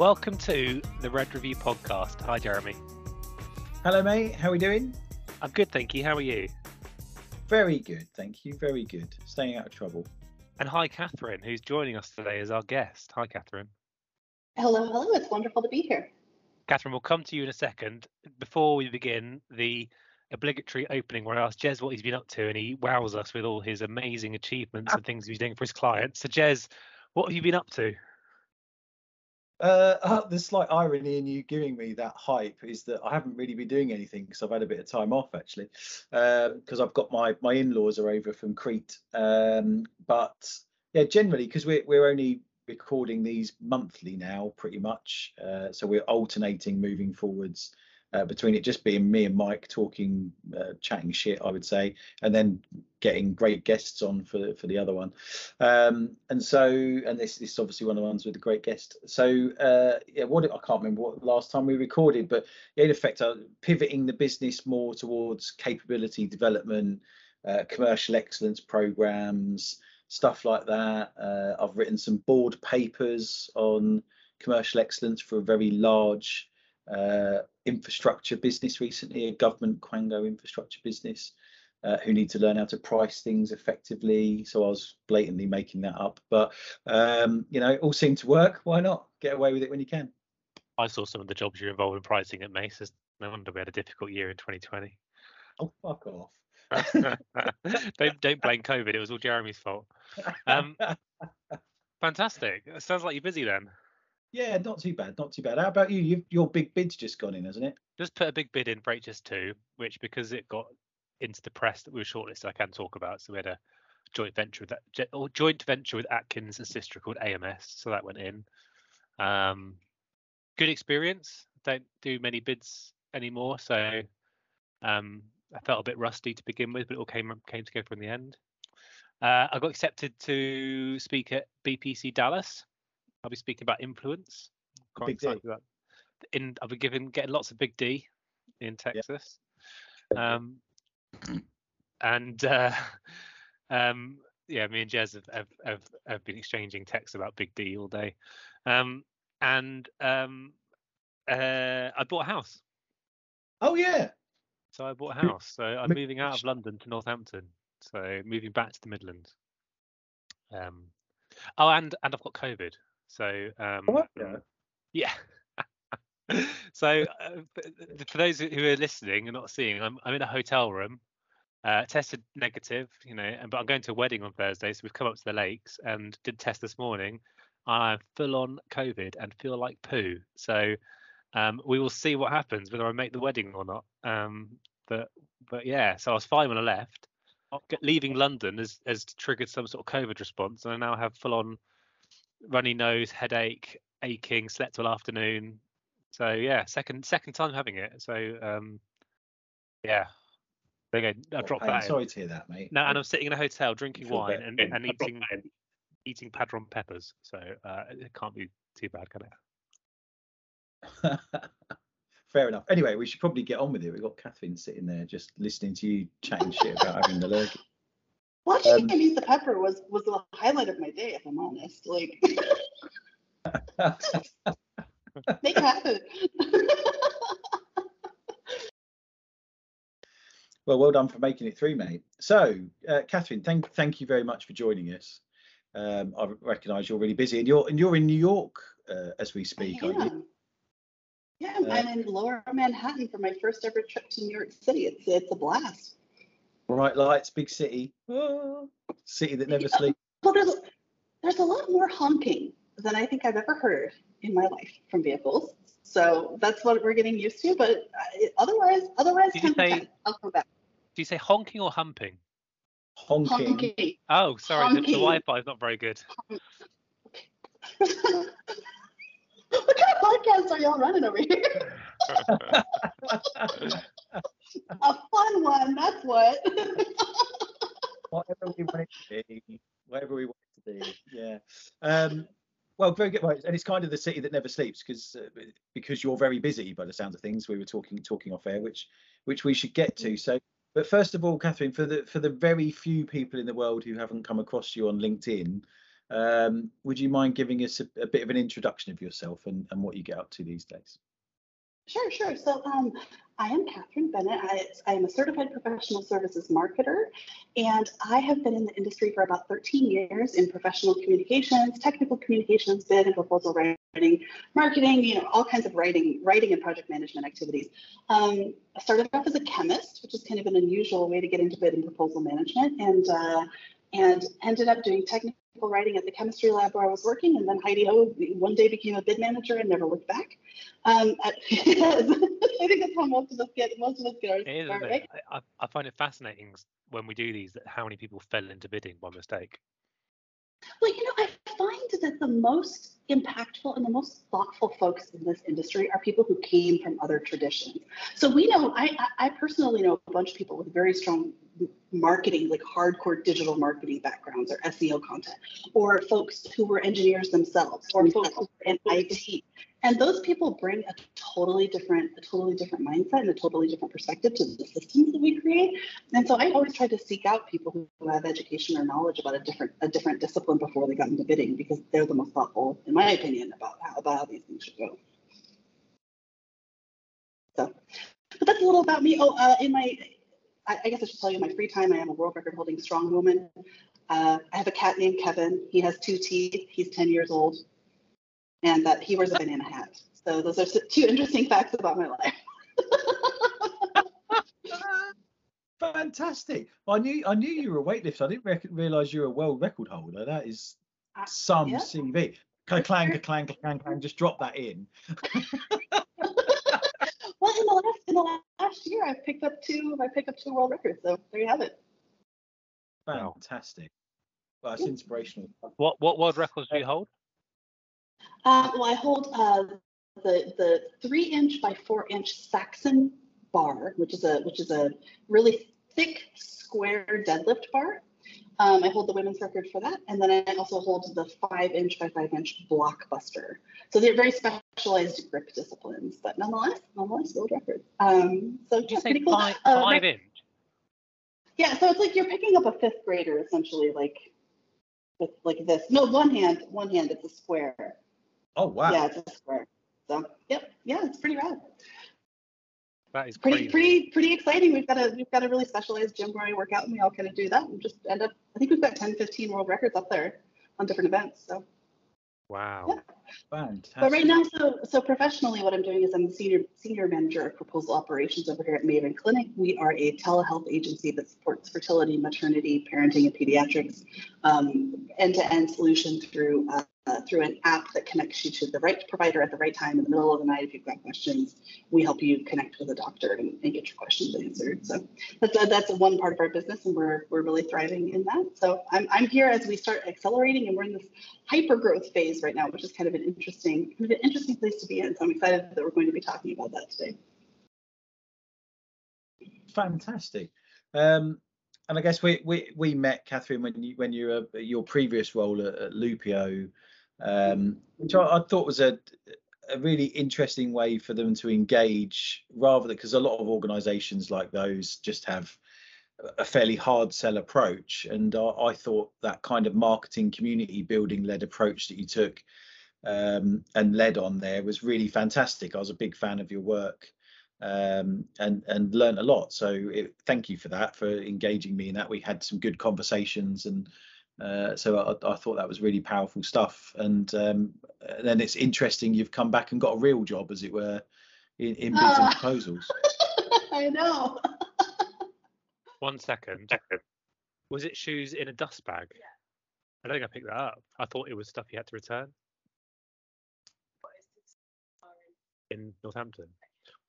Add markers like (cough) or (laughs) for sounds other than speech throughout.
Welcome to the Red Review podcast. Hi, Jeremy. Hello, mate. How are we doing? I'm good, thank you. How are you? Very good, thank you. Very good. Staying out of trouble. And hi, Kathryn, who's joining us today as our guest. Hi, Kathryn. Hello, hello. It's wonderful to be here. Kathryn, we'll come to you in a second. Before we begin, the obligatory opening where I ask Jez what he's been up to, and he wows us with all his amazing achievements and ah. things he's doing for his clients. So, Jez, what have you been up to? Uh, (laughs) uh, the slight irony in you giving me that hype is that I haven't really been doing anything because I've had a bit of time off actually, because um, I've got my my in-laws are over from Crete. Um, but yeah, generally because we're we're only recording these monthly now, pretty much. Uh, so we're alternating moving forwards uh, between it just being me and Mike talking, uh, chatting shit, I would say, and then getting great guests on for for the other one. Um, and so, and this, this is obviously one of the ones with a great guest. So, uh, yeah, what I can't remember what last time we recorded, but in effect, uh, pivoting the business more towards capability development, uh, commercial excellence programs, stuff like that. Uh, I've written some board papers on commercial excellence for a very large uh, infrastructure business recently, a government Quango infrastructure business, uh, who need to learn how to price things effectively. So I was blatantly making that up, but um, you know, it all seemed to work. Why not get away with it when you can? I saw some of the jobs you're involved in pricing at Mace. No wonder we had a difficult year in 2020. Oh, fuck off. (laughs) don't don't blame COVID. It was all Jeremy's fault. Um, (laughs) fantastic. It sounds like you're busy then. Yeah, not too bad, not too bad. How about you? You've, your big bid's just gone in, hasn't it? Just put a big bid in for HS2, which because it got into the press that we were shortlisted, I can talk about. So we had a joint venture with that, or joint venture with Atkins and Systra called AMS, so that went in. Um, good experience. Don't do many bids anymore, so um, I felt a bit rusty to begin with, but it all came came together in the end. Uh, I got accepted to speak at BPC Dallas I'll be speaking about influence. Quite big excited D. about. In I'll be giving getting lots of big D in Texas. Um, and uh, (laughs) um, yeah, me and Jez have, have, have, have, been exchanging texts about Big D all day. Um, and um, uh, I bought a house. Oh yeah. So I bought a house. So I'm moving out of London to Northampton. So moving back to the Midlands. Um, oh, and and I've got COVID. So um, yeah. yeah. (laughs) so uh, for those who are listening and not seeing, I'm I'm in a hotel room, uh, tested negative, you know, but I'm going to a wedding on Thursday, so we've come up to the lakes and did test this morning. I'm full on COVID and feel like poo. So um, we will see what happens whether I make the wedding or not. Um, but but yeah, so I was fine when I left. Leaving London has, has triggered some sort of COVID response, and I now have full on runny nose, headache, aching, slept all afternoon. So yeah, second second time having it. So um, yeah, there you go. I dropped that. I'm Sorry to hear that, mate. No, and I'm sitting in a hotel drinking wine and, and eating eating padron peppers. So uh, it can't be too bad, can it? (laughs) Fair enough. Anyway, we should probably get on with it. We've got Kathryn sitting there just listening to you chatting shit about having the lurgy. Watching um, him eat the pepper was was the highlight of my day, if I'm honest. Like, (laughs) make it happen. (laughs) well, well done for making it through, mate. So, uh, Kathryn, thank thank you very much for joining us. Um, I recognise you're really busy, and you're and you're in New York uh, as we speak, aren't you? Yeah, uh, I'm in Lower Manhattan for my first ever trip to New York City. It's it's a blast bright lights, big city, oh, city that never yeah. sleeps. Well, there's there's a lot more honking than I think I've ever heard in my life from vehicles. So that's what we're getting used to. But uh, otherwise, otherwise, Did you say, I'll come back. Do you say honking or humping? Honking. honking. Oh, sorry, honking. The, the Wi-Fi is not very good. (laughs) what kind of podcast are y'all running over here? (laughs) (laughs) a fun one. That's what. (laughs) whatever we want it to be. Whatever we want it to be. Yeah. Um, well, very good. And it's kind of the city that never sleeps because uh, because you're very busy by the sounds of things. We were talking talking off air, which which we should get to. So, but first of all, Kathryn, for the for the very few people in the world who haven't come across you on LinkedIn, Um, would you mind giving us a, a, bit of an introduction of yourself and, and what you get up to these days? Sure, sure. So um, I am Kathryn Bennett. I, I, am a certified professional services marketer, and I have been in the industry for about 13 years in professional communications, technical communications, bid and proposal writing, marketing, you know, all kinds of writing, writing and project management activities. Um, I started off as a chemist, which is kind of an unusual way to get into bid and proposal management, and uh, and ended up doing technical writing at the chemistry lab where I was working, and then Heidi Ho one day became a bid manager and never looked back. Um, (laughs) I think that's how most of us get most of us get our start, right? I, I find it fascinating when we do these that how many people fell into bidding by mistake. Well, you know, I find that the most impactful and the most thoughtful folks in this industry are people who came from other traditions. So we know, I, I personally know a bunch of people with very strong marketing, like hardcore digital marketing backgrounds or SEO content, or folks who were engineers themselves, or folks in IT. And those people bring a totally different, a totally different mindset and a totally different perspective to the systems that we create. And so I always try to seek out people who have education or knowledge about a different, a different discipline before they got into bidding because they're the most thoughtful, in my opinion, about how about how these things should go. So, but that's a little about me. Oh, uh, in my I, I, guess I should tell you, in my free time, I am a world record holding strong woman. Uh, I have a cat named Kevin. He has two teeth. He's 10 years old, and that he wears a banana hat. So those are two interesting facts about my life. (laughs) Fantastic. I knew I knew you were a weightlifter. I didn't rec- realize you were a world record holder. That is uh, some uh, yeah. CV. Clang, clang, clang, clang, clang. Just drop that in. (laughs) well, in the last in the last year, I've picked up two. I picked up two world records. So there you have it. Fantastic. Well, it's inspirational. What what world records do you hold? Uh, well, I hold uh, the the three inch by four inch Saxon bar, which is a which is a really thick square deadlift bar. Um, I hold the women's record for that, and then I also hold the five inch by five inch blockbuster. So they're very specialized grip disciplines, but nonetheless, nonetheless, world record. Um, so Did you say cool. five, uh, five inch? Yeah, so it's like you're picking up a fifth grader essentially, like with like this. No, one hand, one hand, it's a square. Oh wow. Yeah, it's a square. So yep, yeah, it's pretty rad. That is pretty crazy. pretty pretty exciting. We've got a we've got a really specialized gym where I work out and we all kind of do that and just end up I think we've got 10, 15 world records up there on different events. So wow. Yeah. Fantastic. But right now, so so professionally, what I'm doing is I'm the senior senior manager of proposal operations over here at Maven Clinic. We are a telehealth agency that supports fertility, maternity, parenting, and pediatrics um, end-to-end solution through uh, uh, through an app that connects you to the right provider at the right time in the middle of the night. If you've got questions, we help you connect with a doctor and, and get your questions answered. So that's a, that's a one part of our business, and we're we're really thriving in that. So I'm I'm here as we start accelerating, and we're in this hyper growth phase right now, which is kind of an interesting kind of an interesting place to be in. So I'm excited that we're going to be talking about that today. Fantastic. Um, and I guess we, we we met Kathryn when you when you were your previous role at, at Loopio um, which I, I, thought was a, a really interesting way for them to engage rather than because a lot of organizations like those just have a fairly hard sell approach. And I, I thought that kind of marketing community building led approach that you took um, and led on there was really fantastic. I was a big fan of your work um, and and learned a lot so it, thank you for that for engaging me in that we had some good conversations and uh, so I, I, thought that was really powerful stuff. And um, then it's interesting you've come back and got a real job, as it were, in, in bids uh, and proposals. (laughs) I know. (laughs) One second. Was it shoes in a dust bag? Yeah. I don't think I picked that up. I thought it was stuff you had to return. In Northampton.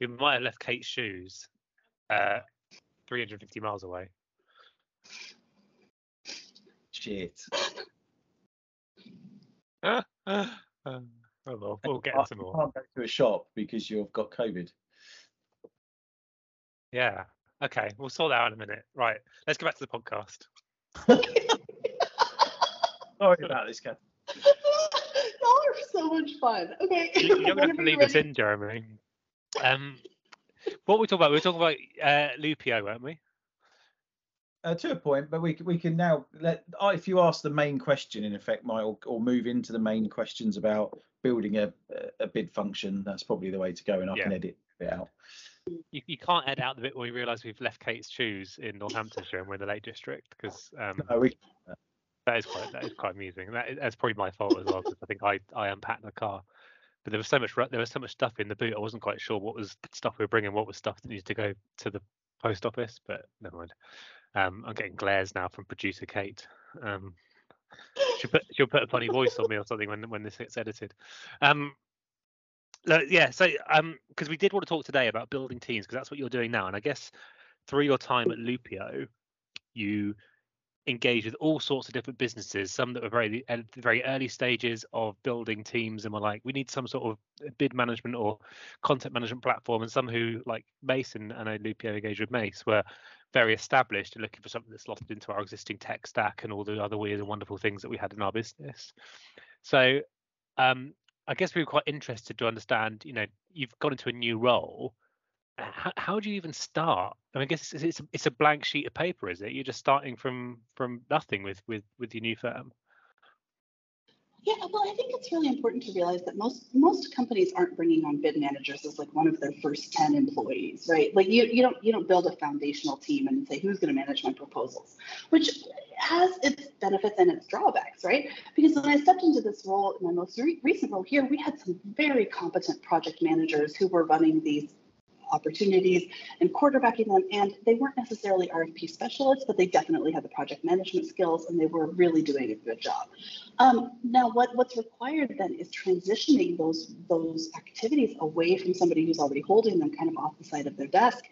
We might have left Kate's shoes uh, 350 miles away. Shit. uh, uh, um, oh well, we'll get into more. can't go to a shop because you've got COVID. Yeah. Okay, we'll sort that out in a minute. Right, let's go back to the podcast. (laughs) Sorry about this, Kat. (laughs) Y'all are so much fun. Okay. You, are going to have to (laughs) leave us in, Jeremy. Um, what were we talking about? We were talking about uh, Loopio, weren't we? Uh, to a point, but we we can now let if you ask the main question in effect, might or, or move into the main questions about building a a bid function. That's probably the way to go, and I Yeah. can edit it out. You, you can't edit out the bit where we realise we've left Kate's shoes in Northamptonshire and we're in the Lake District because um, No, we, that is quite that is quite amusing. That is, that's probably my fault as well because I think I I unpacked the car, but there was so much there was so much stuff in the boot. I wasn't quite sure what was stuff we were bringing, what was stuff that needed to go to the post office. But never mind. Um, I'm getting glares now from producer Kate. Um, she'll put she'll put a funny voice on me or something when when this gets edited. Um, yeah. So um, because we did want to talk today about building teams because that's what you're doing now, and I guess through your time at Loopio, you engage with all sorts of different businesses. Some that were very at the very early stages of building teams and were like, we need some sort of bid management or content management platform, and some who like Mason and I Loopio engaged with Mace were very established and looking for something that's slotted into our existing tech stack and all the other weird and wonderful things that we had in our business. So um, I guess we were quite interested to understand, you know, you've gone into a new role. How, how do you even start? I mean, I guess it's, it's it's a blank sheet of paper, is it? You're just starting from from nothing with with with your new firm. Yeah, well, I think it's really important to realize that most most companies aren't bringing on bid managers as like one of their first ten employees, right? Like you you don't you don't build a foundational team and say who's going to manage my proposals, which has its benefits and its drawbacks, right? Because when I stepped into this role, in my most re- recent role here, we had some very competent project managers who were running these opportunities and quarterbacking them. And they weren't necessarily RFP specialists, but they definitely had the project management skills and they were really doing a good job. Um, now, what, what's required then is transitioning those, those activities away from somebody who's already holding them kind of off the side of their desk.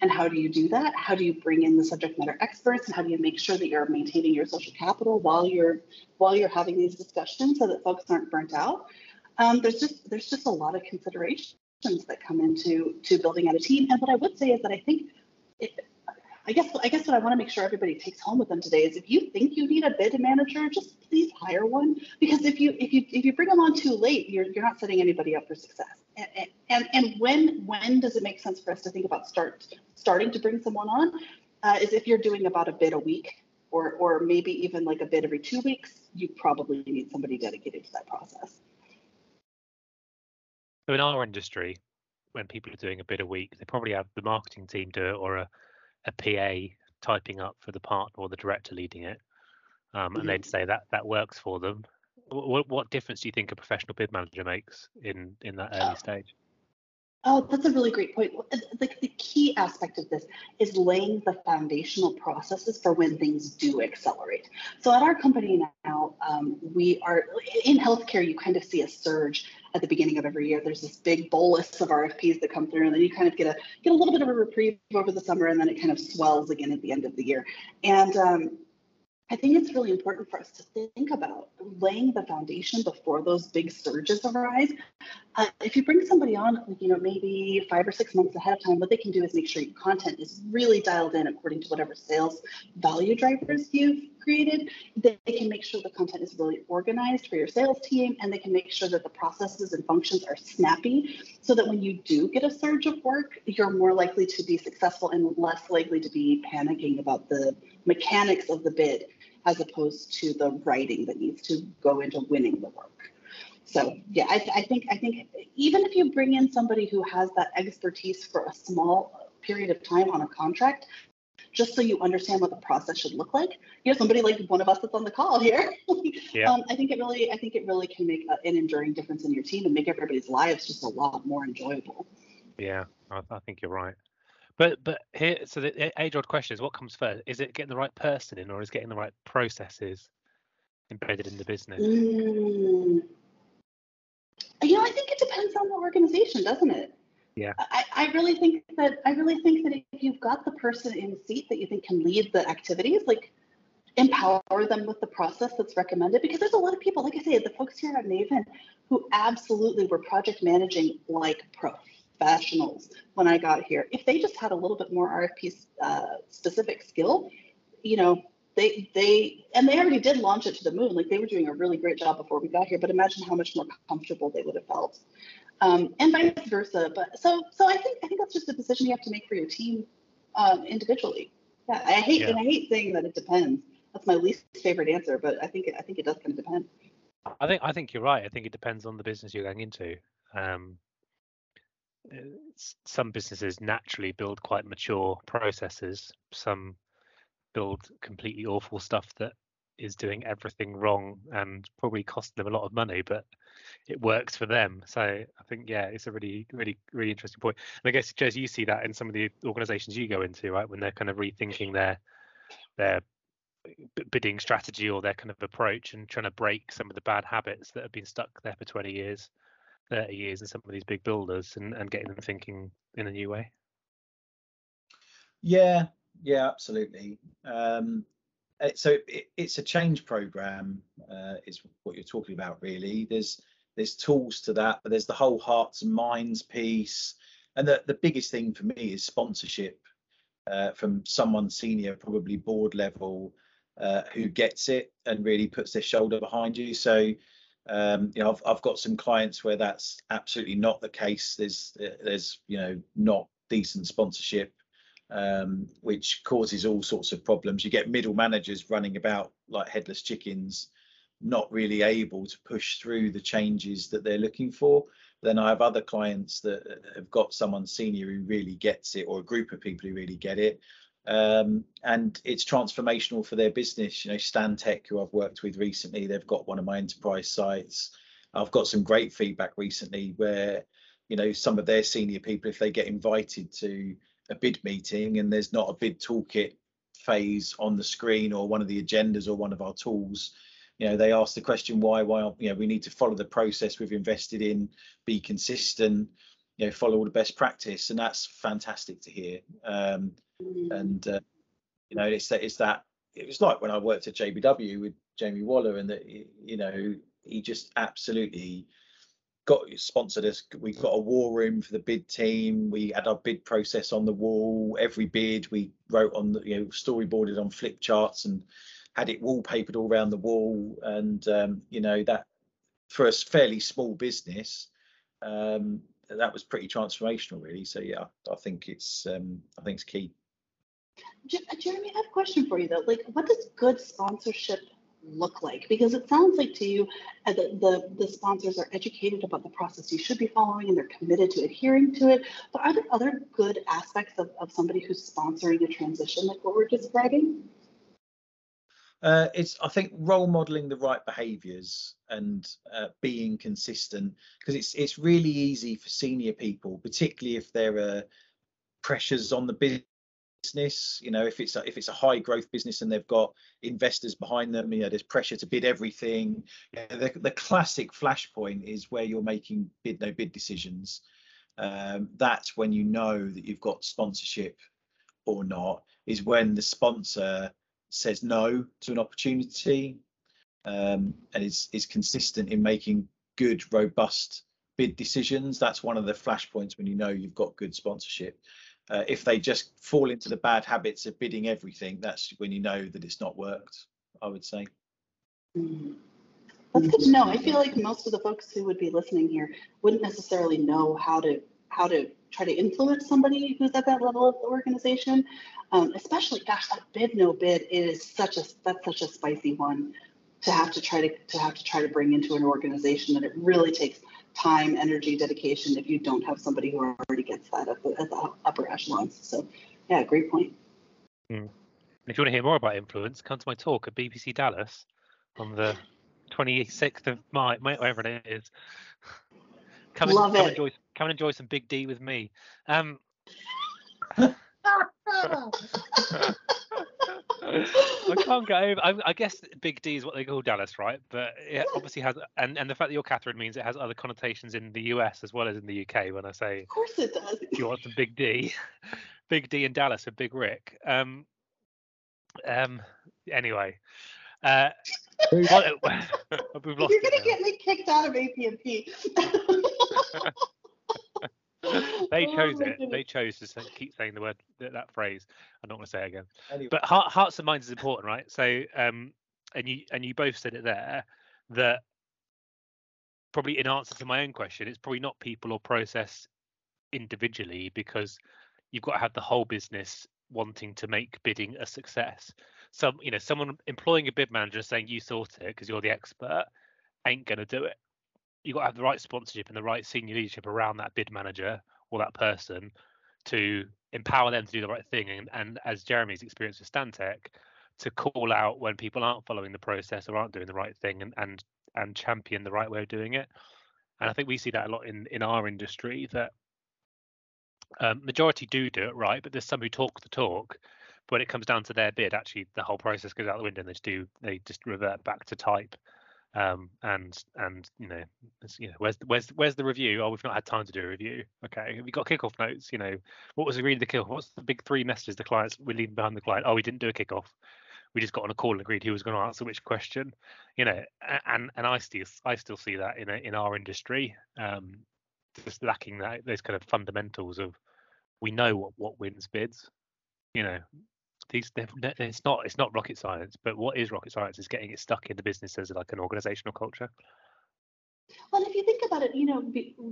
And how do you do that? How do you bring in the subject matter experts and how do you make sure that you're maintaining your social capital while you're while you're having these discussions so that folks aren't burnt out? Um, there's just there's just a lot of consideration that come into to building out a team. And what I would say is that I think, it, I guess I guess what I want to make sure everybody takes home with them today is if you think you need a bid manager, just please hire one because if you if you if you bring them on too late, you're you're not setting anybody up for success. And and and when when does it make sense for us to think about start starting to bring someone on? Uh, is if you're doing about a bid a week or or maybe even like a bid every two weeks, you probably need somebody dedicated to that process. So in our industry, when people are doing a bid a week, they probably have the marketing team do it or a, a PA typing up for the partner or the director leading it. Um, and Mhm. they'd say that that works for them. What, what difference do you think a professional bid manager makes in in that early Oh. stage? Oh, that's a really great point. The, the key aspect of this is laying the foundational processes for when things do accelerate. So at our company now, um, we are in healthcare. You kind of see a surge at the beginning of every year. There's this big bolus of RFPs that come through, and then you kind of get a get a little bit of a reprieve over the summer, and then it kind of swells again at the end of the year. And um, I think it's really important for us to think about laying the foundation before those big surges arise. Uh, if you bring somebody on, you know, maybe five or six months ahead of time, what they can do is make sure your content is really dialed in according to whatever sales value drivers you've created. They, can make sure the content is really organized for your sales team, and they can make sure that the processes and functions are snappy, so that when you do get a surge of work, you're more likely to be successful and less likely to be panicking about the mechanics of the bid as opposed to the writing that needs to go into winning the work. So yeah, I, I think I think even if you bring in somebody who has that expertise for a small period of time on a contract, just so you understand what the process should look like, you know, somebody like one of us that's on the call here, (laughs) Yeah. um, I think it really I think it really can make a, an enduring difference in your team and make everybody's lives just a lot more enjoyable. Yeah, I, I think you're right. But but here, so the age old question is, what comes first? Is it getting the right person in, or is getting the right processes embedded in the business? Mm. You know, I think it depends on the organization, doesn't it? Yeah. I, I really think that I really think that if you've got the person in seat that you think can lead the activities, like empower them with the process that's recommended because there's a lot of people, like I say, the folks here at Maven who absolutely were project managing like professionals when I got here. If they just had a little bit more RFP uh, specific skill, you know, they they and they already did launch it to the moon. Like they were doing a really great job before we got here. But imagine how much more comfortable they would have felt, um, and vice versa. But so so I think I think that's just a decision you have to make for your team um, individually. Yeah, I hate Yeah. and I hate saying that it depends. That's my least favorite answer, but I think it, I think it does kind of depend. I think I think you're right. I think it depends on the business you're going into. Um, uh, some businesses naturally build quite mature processes. Some build completely awful stuff that is doing everything wrong and probably costing them a lot of money, but it works for them. So I think yeah, it's a really really really interesting point. And I guess Jez, you see that in some of the organisations you go into, right? When they're kind of rethinking their their bidding strategy or their kind of approach and trying to break some of the bad habits that have been stuck there for 20 years 30 years in some of these big builders and, and getting them thinking in a new way Yeah, yeah, absolutely. Um, so it, it's a change program, uh, is what you're talking about, really. There's there's tools to that, but there's the whole hearts and minds piece, and the the biggest thing for me is sponsorship uh, from someone senior, probably board level, uh, who gets it and really puts their shoulder behind you. So. Um, you know, I've, I've got some clients where that's absolutely not the case. There's there's you know not decent sponsorship um, which causes all sorts of problems. You get middle managers running about like headless chickens, not really able to push through the changes that they're looking for. Then I have other clients that have got someone senior who really gets it, or a group of people who really get it. Um, and it's transformational for their business. You know, Stantec, who I've worked with recently, they've got one of my enterprise sites. I've got some great feedback recently where, you know, some of their senior people, if they get invited to a bid meeting and there's not a bid toolkit phase on the screen or one of the agendas or one of our tools you know they ask the question why why you know we need to follow the process we've invested in be consistent you know follow all the best practice. And that's fantastic to hear. Um and uh, you know it's that it's that it was like when i worked at jbw with jamie waller and that you know he just absolutely got sponsored us. We got a war room for the bid team. We had our bid process on the wall. Every bid we wrote on the you know storyboarded on flip charts and had it wallpapered all around the wall. And um, you know that for a fairly small business, um, that was pretty transformational, really. So yeah, I think it's um, I think it's key. Jeremy, I have a question for you though. Like, what does good sponsorship look like? Because it sounds like to you uh, the, the, the sponsors are educated about the process you should be following and they're committed to adhering to it. But are there other good aspects of, of somebody who's sponsoring a transition like what we're describing? Uh, it's I think role modeling the right behaviours and uh, being consistent because it's it's really easy for senior people, particularly if there are pressures on the business. You know, if it's a, if it's a high growth business and they've got investors behind them, you know, there's pressure to bid everything. You know, the, the classic flashpoint is where you're making bid no bid decisions. Um, that's when you know that you've got sponsorship or not. Is when the sponsor says no to an opportunity um, and is is consistent in making good, robust bid decisions. That's one of the flashpoints when you know you've got good sponsorship. Uh, if they just fall into the bad habits of bidding everything, that's when you know that it's not worked. I would say. Mm. That's good to know. I feel like most of the folks who would be listening here wouldn't necessarily know how to how to try to influence somebody who's at that level of the organization. Um, especially, gosh, that bid no bid is such a that's such a spicy one to have to try to to have to try to bring into an organization that it really takes time, energy, dedication if you don't have somebody who already gets that at the, at the upper echelons. So, yeah, great point. Mm. If you want to hear more about influence, come to my talk at BPC Dallas on the 26th of March, whatever it is. Come and, Love come it. enjoy come and enjoy some big D with me. Um, (laughs) (laughs) (laughs) I can't get over. I, I guess Big D is what they call Dallas, right? But it obviously has, and, and the fact that you're Kathryn means it has other connotations in the US as well as in the UK. When I say Of course it does. you want some Big D, (laughs) Big D in Dallas with Big Rick. Um, um. Anyway, uh, what, (laughs) we've lost You're gonna now. get me kicked out of AT&T. (laughs) They Oh chose my it. goodness. They chose to say, keep saying the word that, that phrase. I'm not going to say it again. Anyway, But heart, hearts and minds is important, right? So, um, and you and you both said it there that probably in answer to my own question, it's probably not people or process individually because you've got to have the whole business wanting to make bidding a success. Some, you know, someone employing a bid manager saying you sort it because you're the expert ain't going to do it. You've got to have the right sponsorship and the right senior leadership around that bid manager or that person to empower them to do the right thing. And, and as Jeremy's experience with Stantec, to call out when people aren't following the process or aren't doing the right thing and and and champion the right way of doing it. And I think we see that a lot in in our industry that um, majority do do it right, but there's some who talk the talk. But when it comes down to their bid, actually the whole process goes out the window and they just do they just revert back to type. Um, and and you know, you know, where's where's where's the review? Oh, we've not had time to do a review. Okay, have you got kickoff notes? You know, what was agreed the kickoff? What's the big three messages the clients we're leaving behind the client? Oh, we didn't do a kickoff. We just got on a call and agreed who was going to answer which question. You know, and and I still I still see that in a, in our industry, um, just lacking that those kind of fundamentals of we know what what wins bids. You know, these it's not it's not rocket science but what is rocket science is getting it stuck in the business as like an organizational culture. Well if you think about it you know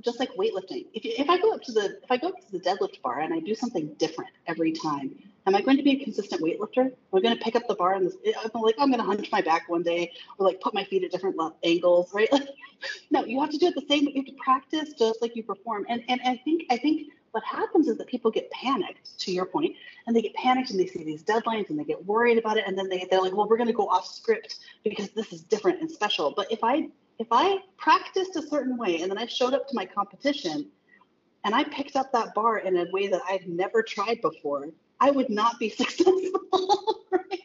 just like weightlifting if, if i go up to the if i go up to the deadlift bar and i do something different every time am i going to be a consistent weightlifter? Am i going to pick up the bar and this, i'm like i'm going to hunch my back one day or like put my feet at different angles right? Like (laughs) no you have to do it the same you have to practice just like you perform. And and i think i think what happens is that people get panicked to your point and they get panicked and they see these deadlines and they get worried about it and then they, they're like well we're going to go off script because this is different and special. But if i if i practiced a certain way and then i showed up to my competition and i picked up that bar in a way that i've never tried before i would not be (laughs) successful right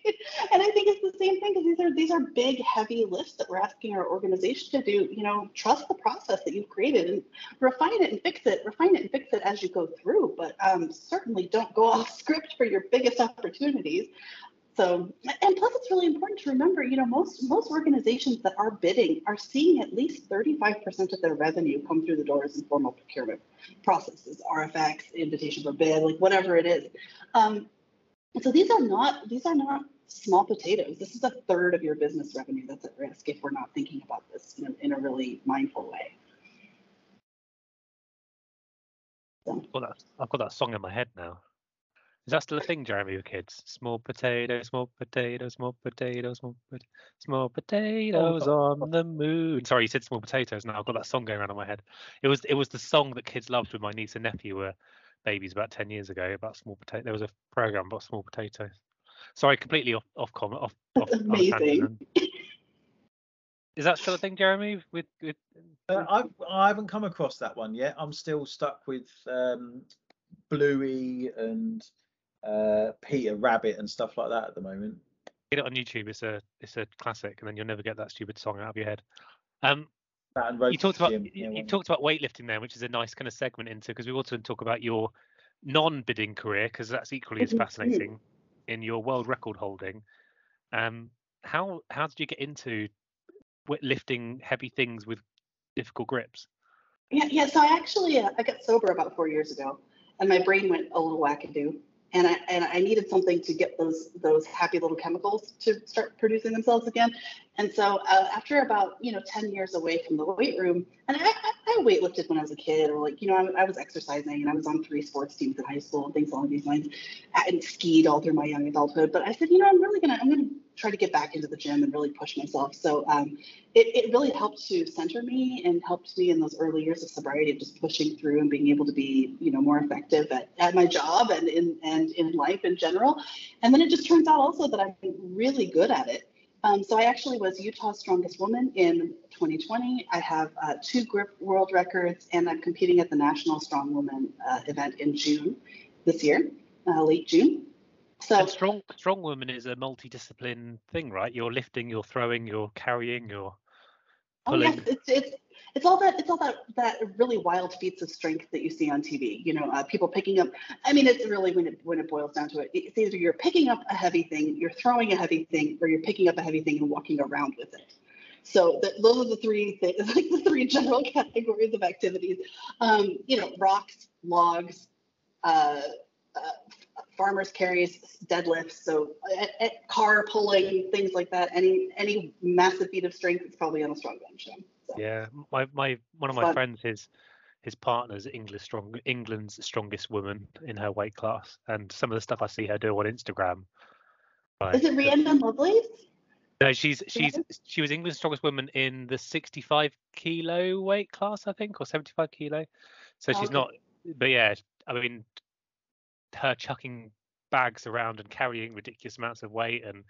and I think it's the same thing because these are these are big, heavy lifts that we're asking our organization to do. You know, trust the process that you've created and refine it and fix it, refine it and fix it as you go through. But um, certainly don't go off (laughs) script for your biggest opportunities. So, and plus, it's really important to remember, you know, most most organizations that are bidding are seeing at least 35% of their revenue come through the doors in formal procurement processes, RFX, invitation for bid, like whatever it is. Um, so these are not these are not small potatoes. This is a third of your business revenue that's at risk if we're not thinking about this in a, in a really mindful way. So. I've, got that, I've got that song in my head now. Is that still a thing, Jeremy, with kids? Small potato, small potato, small potato, small, pot- small potatoes on the moon. Sorry, you said small potatoes. Now I've got that song going around in my head. It was it was the song that kids loved when my niece and nephew were babies about ten years ago about small potato. There was a program about small potatoes. Sorry, completely off off comment off. off amazing. Is that still a thing, Jeremy? With, with... Uh, I've I haven't come across that one yet. I'm still stuck with um, Bluey and uh, Peter Rabbit and stuff like that at the moment. Get it on YouTube. It's a it's a classic, and then you'll never get that stupid song out of your head. Um, you talked about you, yeah, you talked about weightlifting there, which is a nice kind of segment into because we also want to talk about your non-bidding career because that's equally as fascinating in your world record holding. Um, how how did you get into lifting heavy things with difficult grips? Yeah, yeah. So I actually uh, I got sober about four years ago, and my brain went a little wackadoo, and I and I needed something to get those those happy little chemicals to start producing themselves again. And so uh, after about you know 10 years away from the weight room, and I, I, I weightlifted when I was a kid, or like you know I, I, was exercising and I was on three sports teams in high school and things along these lines, and skied all through my young adulthood. But I said, you know, I'm really gonna I'm gonna try to get back into the gym and really push myself. So um, it, it really helped to center me and helped me in those early years of sobriety of just pushing through and being able to be you know more effective at, at my job and in and in life in general. And then it just turns out also that I'm really good at it. Um, so I actually was Utah's strongest woman in 2020. I have uh, two grip world records, and I'm competing at the National Strong Woman uh, event in June this year, uh, late June. So and strong strong woman is a multidiscipline thing, right? You're lifting, you're throwing, you're carrying, you're pulling. Oh yes, it's it's it's all that it's all that that really wild feats of strength that you see on TV. You know, uh, people picking up. I mean, it's really when it when it boils down to it, it's either you're picking up a heavy thing, you're throwing a heavy thing, or you're picking up a heavy thing and walking around with it. So the, those are the three things, (laughs) like the three general categories of activities. Um, you know, rocks, logs, uh, uh, farmers carries deadlifts, so a, a car pulling things like that. Any any massive feat of strength is probably on a strong bench. So. Yeah, my my one of my friends his his partner's English strong England's strongest woman in her weight class, and some of the stuff I see her do on Instagram. Like, Is it Rhiannon Lovelace? No, she's she's she was England's strongest woman in the 65 kilo weight class, I think, or 75 kilo. So oh, she's okay. not. But yeah, I mean, her chucking bags around and carrying ridiculous amounts of weight and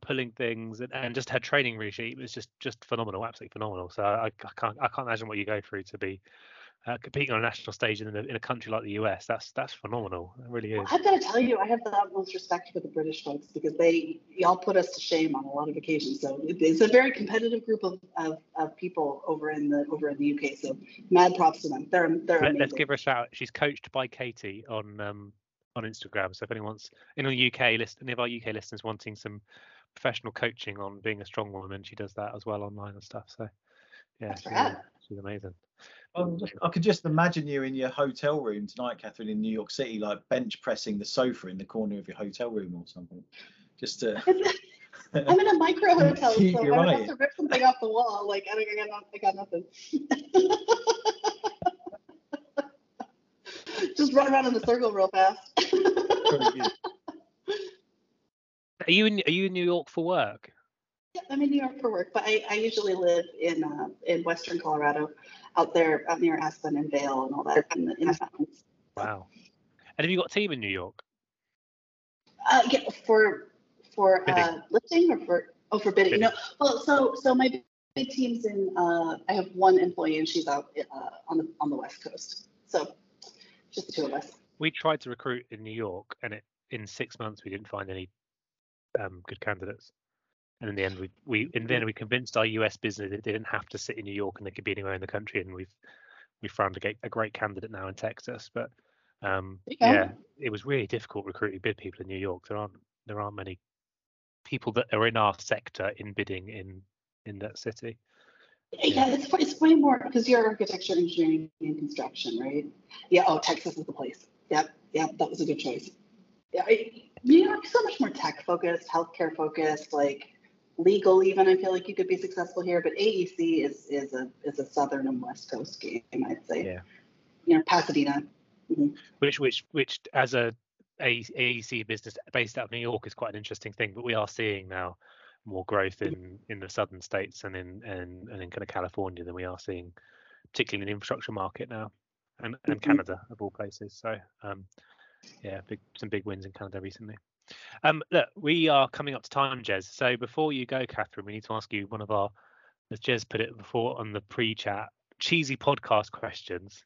pulling things and, and just her training regime was just just phenomenal, absolutely phenomenal. So I, I can't I can't imagine what you go through to be uh, competing on a national stage in a, in a country like the US. That's that's phenomenal. It really is. I've got to tell you, I have the utmost respect for the British folks because they y'all put us to shame on a lot of occasions. So it's a very competitive group of, of, of people over in the over in the UK. So mad props to them. They're they're amazing. Let's give her a shout. She's coached by Katie on um on Instagram. So if anyone's in the UK list, any of our UK listeners wanting some professional coaching on being a strong woman, she does that as well online and stuff. So yeah, she's, she's amazing. Um, I could just imagine you in your hotel room tonight, Kathryn, in New York City, like bench pressing the sofa in the corner of your hotel room or something. Just to. (laughs) I'm in a micro (laughs) hotel, so I right. have to rip something off the wall. Like I, I, got, I got nothing. (laughs) Just run around in the circle real fast. Are you in Are you in New York for work? Yeah, I'm in New York for work, but I, I usually live in uh, in Western Colorado out there out near Aspen and Vail and all that in the, in the mountains. Wow. And have you got a team in New York? Uh, yeah, for for uh, lifting or for oh for bidding. bidding. No, well, so so my big team's in. Uh, I have one employee and she's out uh, on the on the west coast. So just the two of us. We tried to recruit in New York, and it in six months we didn't find any um, good candidates. And in the end, we we in the end we convinced our US business that they didn't have to sit in New York and they could be anywhere in the country. And we've we found a, a great candidate now in Texas. But um, yeah, it was really difficult recruiting bid people in New York. There aren't there aren't many people that are in our sector in bidding in in that city. Yeah, yeah it's, it's way more because you're architecture, engineering, and construction, right? Yeah. Oh, Texas is the place. Yep. Yep. That was a good choice. Yeah. New York is so much more tech focused, healthcare focused, like legal even i feel like you could be successful here but aec is is a is a southern and west coast game i'd say yeah you know pasadena mm-hmm. which which which as a AEC business based out of New York is quite an interesting thing, but we are seeing now more growth in in the southern states and in and, and in kind of California than we are seeing, particularly in the infrastructure market now, and and mm-hmm. Canada of all places. So um, yeah, big some big wins in Canada recently. Um, look, we are coming up to time, Jez. So before you go, Kathryn, we need to ask you one of our, as Jez put it before on the pre-chat, cheesy podcast questions.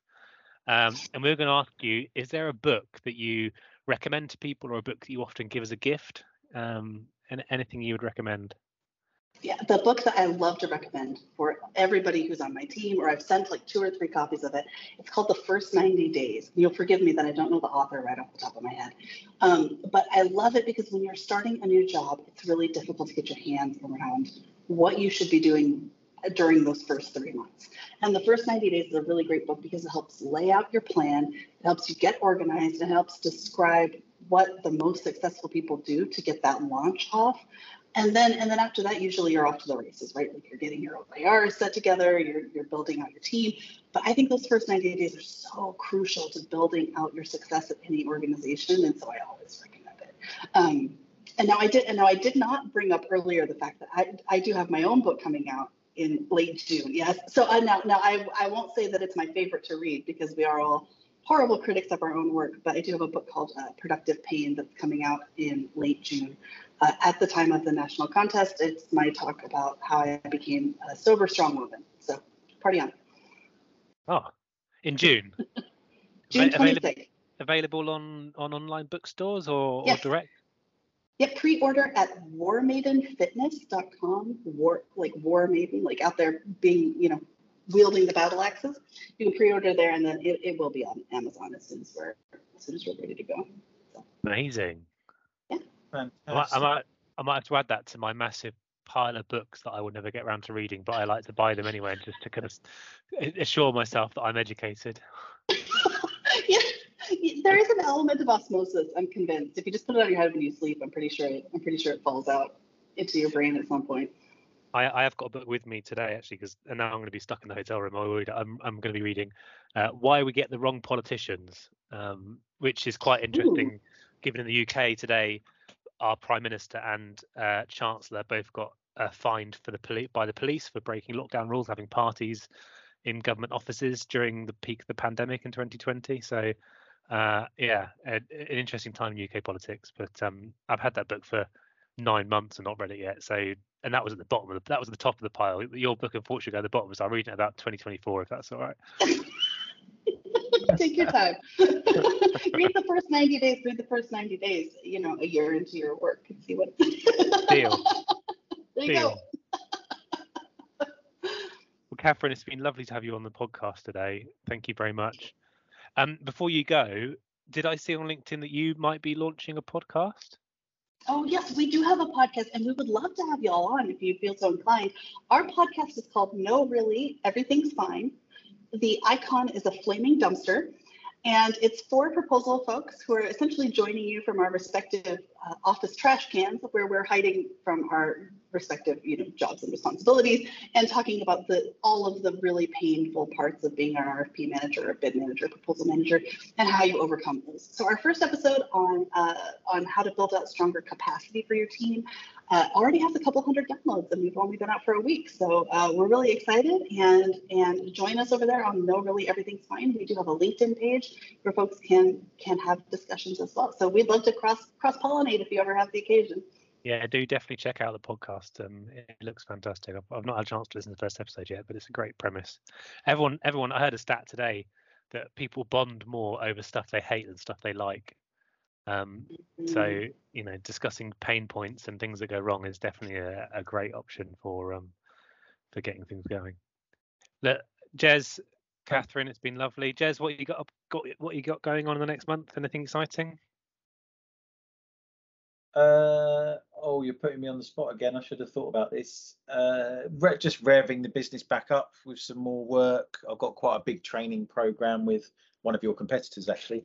Um, and we're going to ask you: Is there a book that you recommend to people, or a book that you often give as a gift? Um, and anything you would recommend? Yeah, the book that I love to recommend for everybody who's on my team, or I've sent like two or three copies of it. It's called The First 90 Days. You'll forgive me that I don't know the author right off the top of my head. Um, but I love it because when you're starting a new job, it's really difficult to get your hands around what you should be doing during those first three months. And the first 90 days is a really great book because it helps lay out your plan, it helps you get organized, it helps describe what the most successful people do to get that launch off and then and then after that usually you're off to the races right? Like you're getting your OKR set together you're, you're building out your team. But i think those first 90 days are so crucial to building out your success at any organization and so i always recommend it. Um, and now i did and now i did not bring up earlier the fact that i, I do have my own book coming out in late june yes? So uh, now now I, I won't say that it's my favorite to read because we are all horrible critics of our own work, but I do have a book called uh, Productive Pain that's coming out in late June. Uh, at the time of the national contest, it's my talk about how I became a sober, strong woman. So party on. Oh, in June. (laughs) June 26th. Available on, on online bookstores or, yes. or direct? Yep, pre-order at warmaidenfitness.com. War like war maiden, like out there being, you know, wielding the battle axes. You can pre-order there, and then it, it will be on Amazon as soon as we're as soon as we're ready to go. So. Amazing. Fantastic. I might, I might, I might have to add that to my massive pile of books that I will never get around to reading, but I like to buy them anyway, just to kind of assure myself that I'm educated. (laughs) yeah, there is an element of osmosis. I'm convinced. If you just put it on your head when you sleep, I'm pretty sure. It, I'm pretty sure it falls out into your brain at some point. I, I have got a book with me today actually because and now I'm going to be stuck in the hotel room. I'm I'm going to be reading uh, Why We Get the Wrong Politicians, um, which is quite interesting. Ooh. Given in the UK today, our Prime Minister and uh, Chancellor both got uh, fined for the poli- by the police for breaking lockdown rules, having parties in government offices during the peak of the pandemic in 2020. So, uh, yeah, a, an interesting time in UK politics. But um, I've had that book for nine months and not read it yet. So, and that was at the bottom of the, that was at the top of the pile. Your book, unfortunately, at the bottom. So I'll read it about 2024 if that's all right. (laughs) Take your time. (laughs) read the first 90 days. Read the first 90 days. You know, a year into your work and see what. (laughs) Deal. There you go. Well, Kathryn, it's been lovely to have you on the podcast today. Thank you very much. Um, before you go, did I see on LinkedIn that you might be launching a podcast? Oh, yes, we do have a podcast, and we would love to have you all on if you feel so inclined. Our podcast is called No Really, Everything's Fine. The icon is a flaming dumpster, and it's for proposal folks who are essentially joining you from our respective uh, office trash cans where we're hiding from our respective you know jobs and responsibilities and talking about the all of the really painful parts of being an RFP manager, a bid manager, proposal manager, and how you overcome those. So our first episode on uh, on how to build out stronger capacity for your team uh, already has a couple hundred downloads, and we've only been out for a week. So uh, we're really excited, and and join us over there on No Really Everything's Fine. We do have a LinkedIn page where folks can can have discussions as well. So we'd love to cross cross pollinate if you ever have the occasion. Yeah, do definitely check out the podcast. Um, it looks fantastic. I've, I've not had a chance to listen to the first episode yet, but it's a great premise. Everyone, everyone, I heard a stat today that people bond more over stuff they hate than stuff they like. Um, so mm. you know, discussing pain points and things that go wrong is definitely a, a great option for um, for getting things going. Look, Jez, Kathryn, it's been lovely. Jez, what you got got what you got going on in the next month? Anything exciting? Uh, oh, you're putting me on the spot again. I should have thought about this. Uh, re- just revving the business back up with some more work. I've got quite a big training program with one of your competitors actually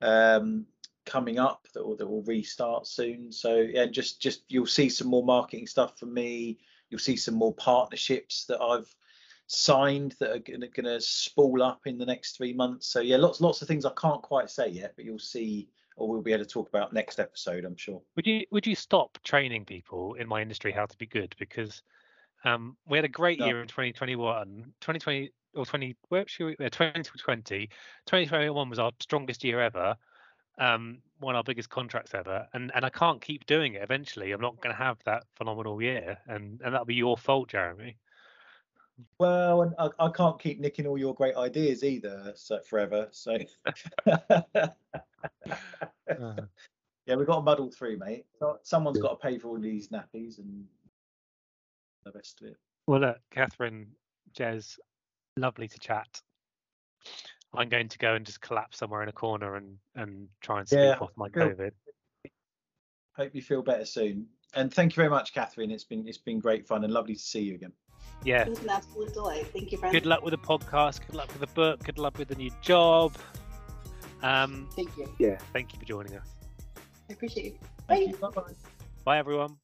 um, coming up that will, that will restart soon. So yeah, just just you'll see some more marketing stuff from me. You'll see some more partnerships that I've signed that are going to spool up in the next three months. So yeah, lots lots of things I can't quite say yet, but you'll see or we'll be able to talk about next episode, I'm sure. Would you would you stop training people in my industry how to be good? Because um, we had a great no. year in 2021, 2020 or 20 where should we, 2020, 2021 was our strongest year ever. Um, one of our biggest contracts ever, and and I can't keep doing it. Eventually, I'm not going to have that phenomenal year, and and that'll be your fault, Jeremy. Well, and I, I, can't keep nicking all your great ideas either, so forever. So (laughs) (laughs) uh-huh. yeah, we've got to muddle through, mate. Someone's got to pay for all these nappies and the rest of it. Well, look, Kathryn, Jez, lovely to chat. I'm going to go and just collapse somewhere in a corner and and try and sleep yeah, off my COVID. Hope you feel better soon. And thank you very much, Kathryn. It's been it's been great fun and lovely to see you again. Yeah. It was an absolute delight. Thank you, friend. Good luck with the podcast. Good luck with the book. Good luck with the new job. Um, thank you. Yeah. Thank you for joining us. I appreciate you. Bye. Bye bye. Bye, everyone.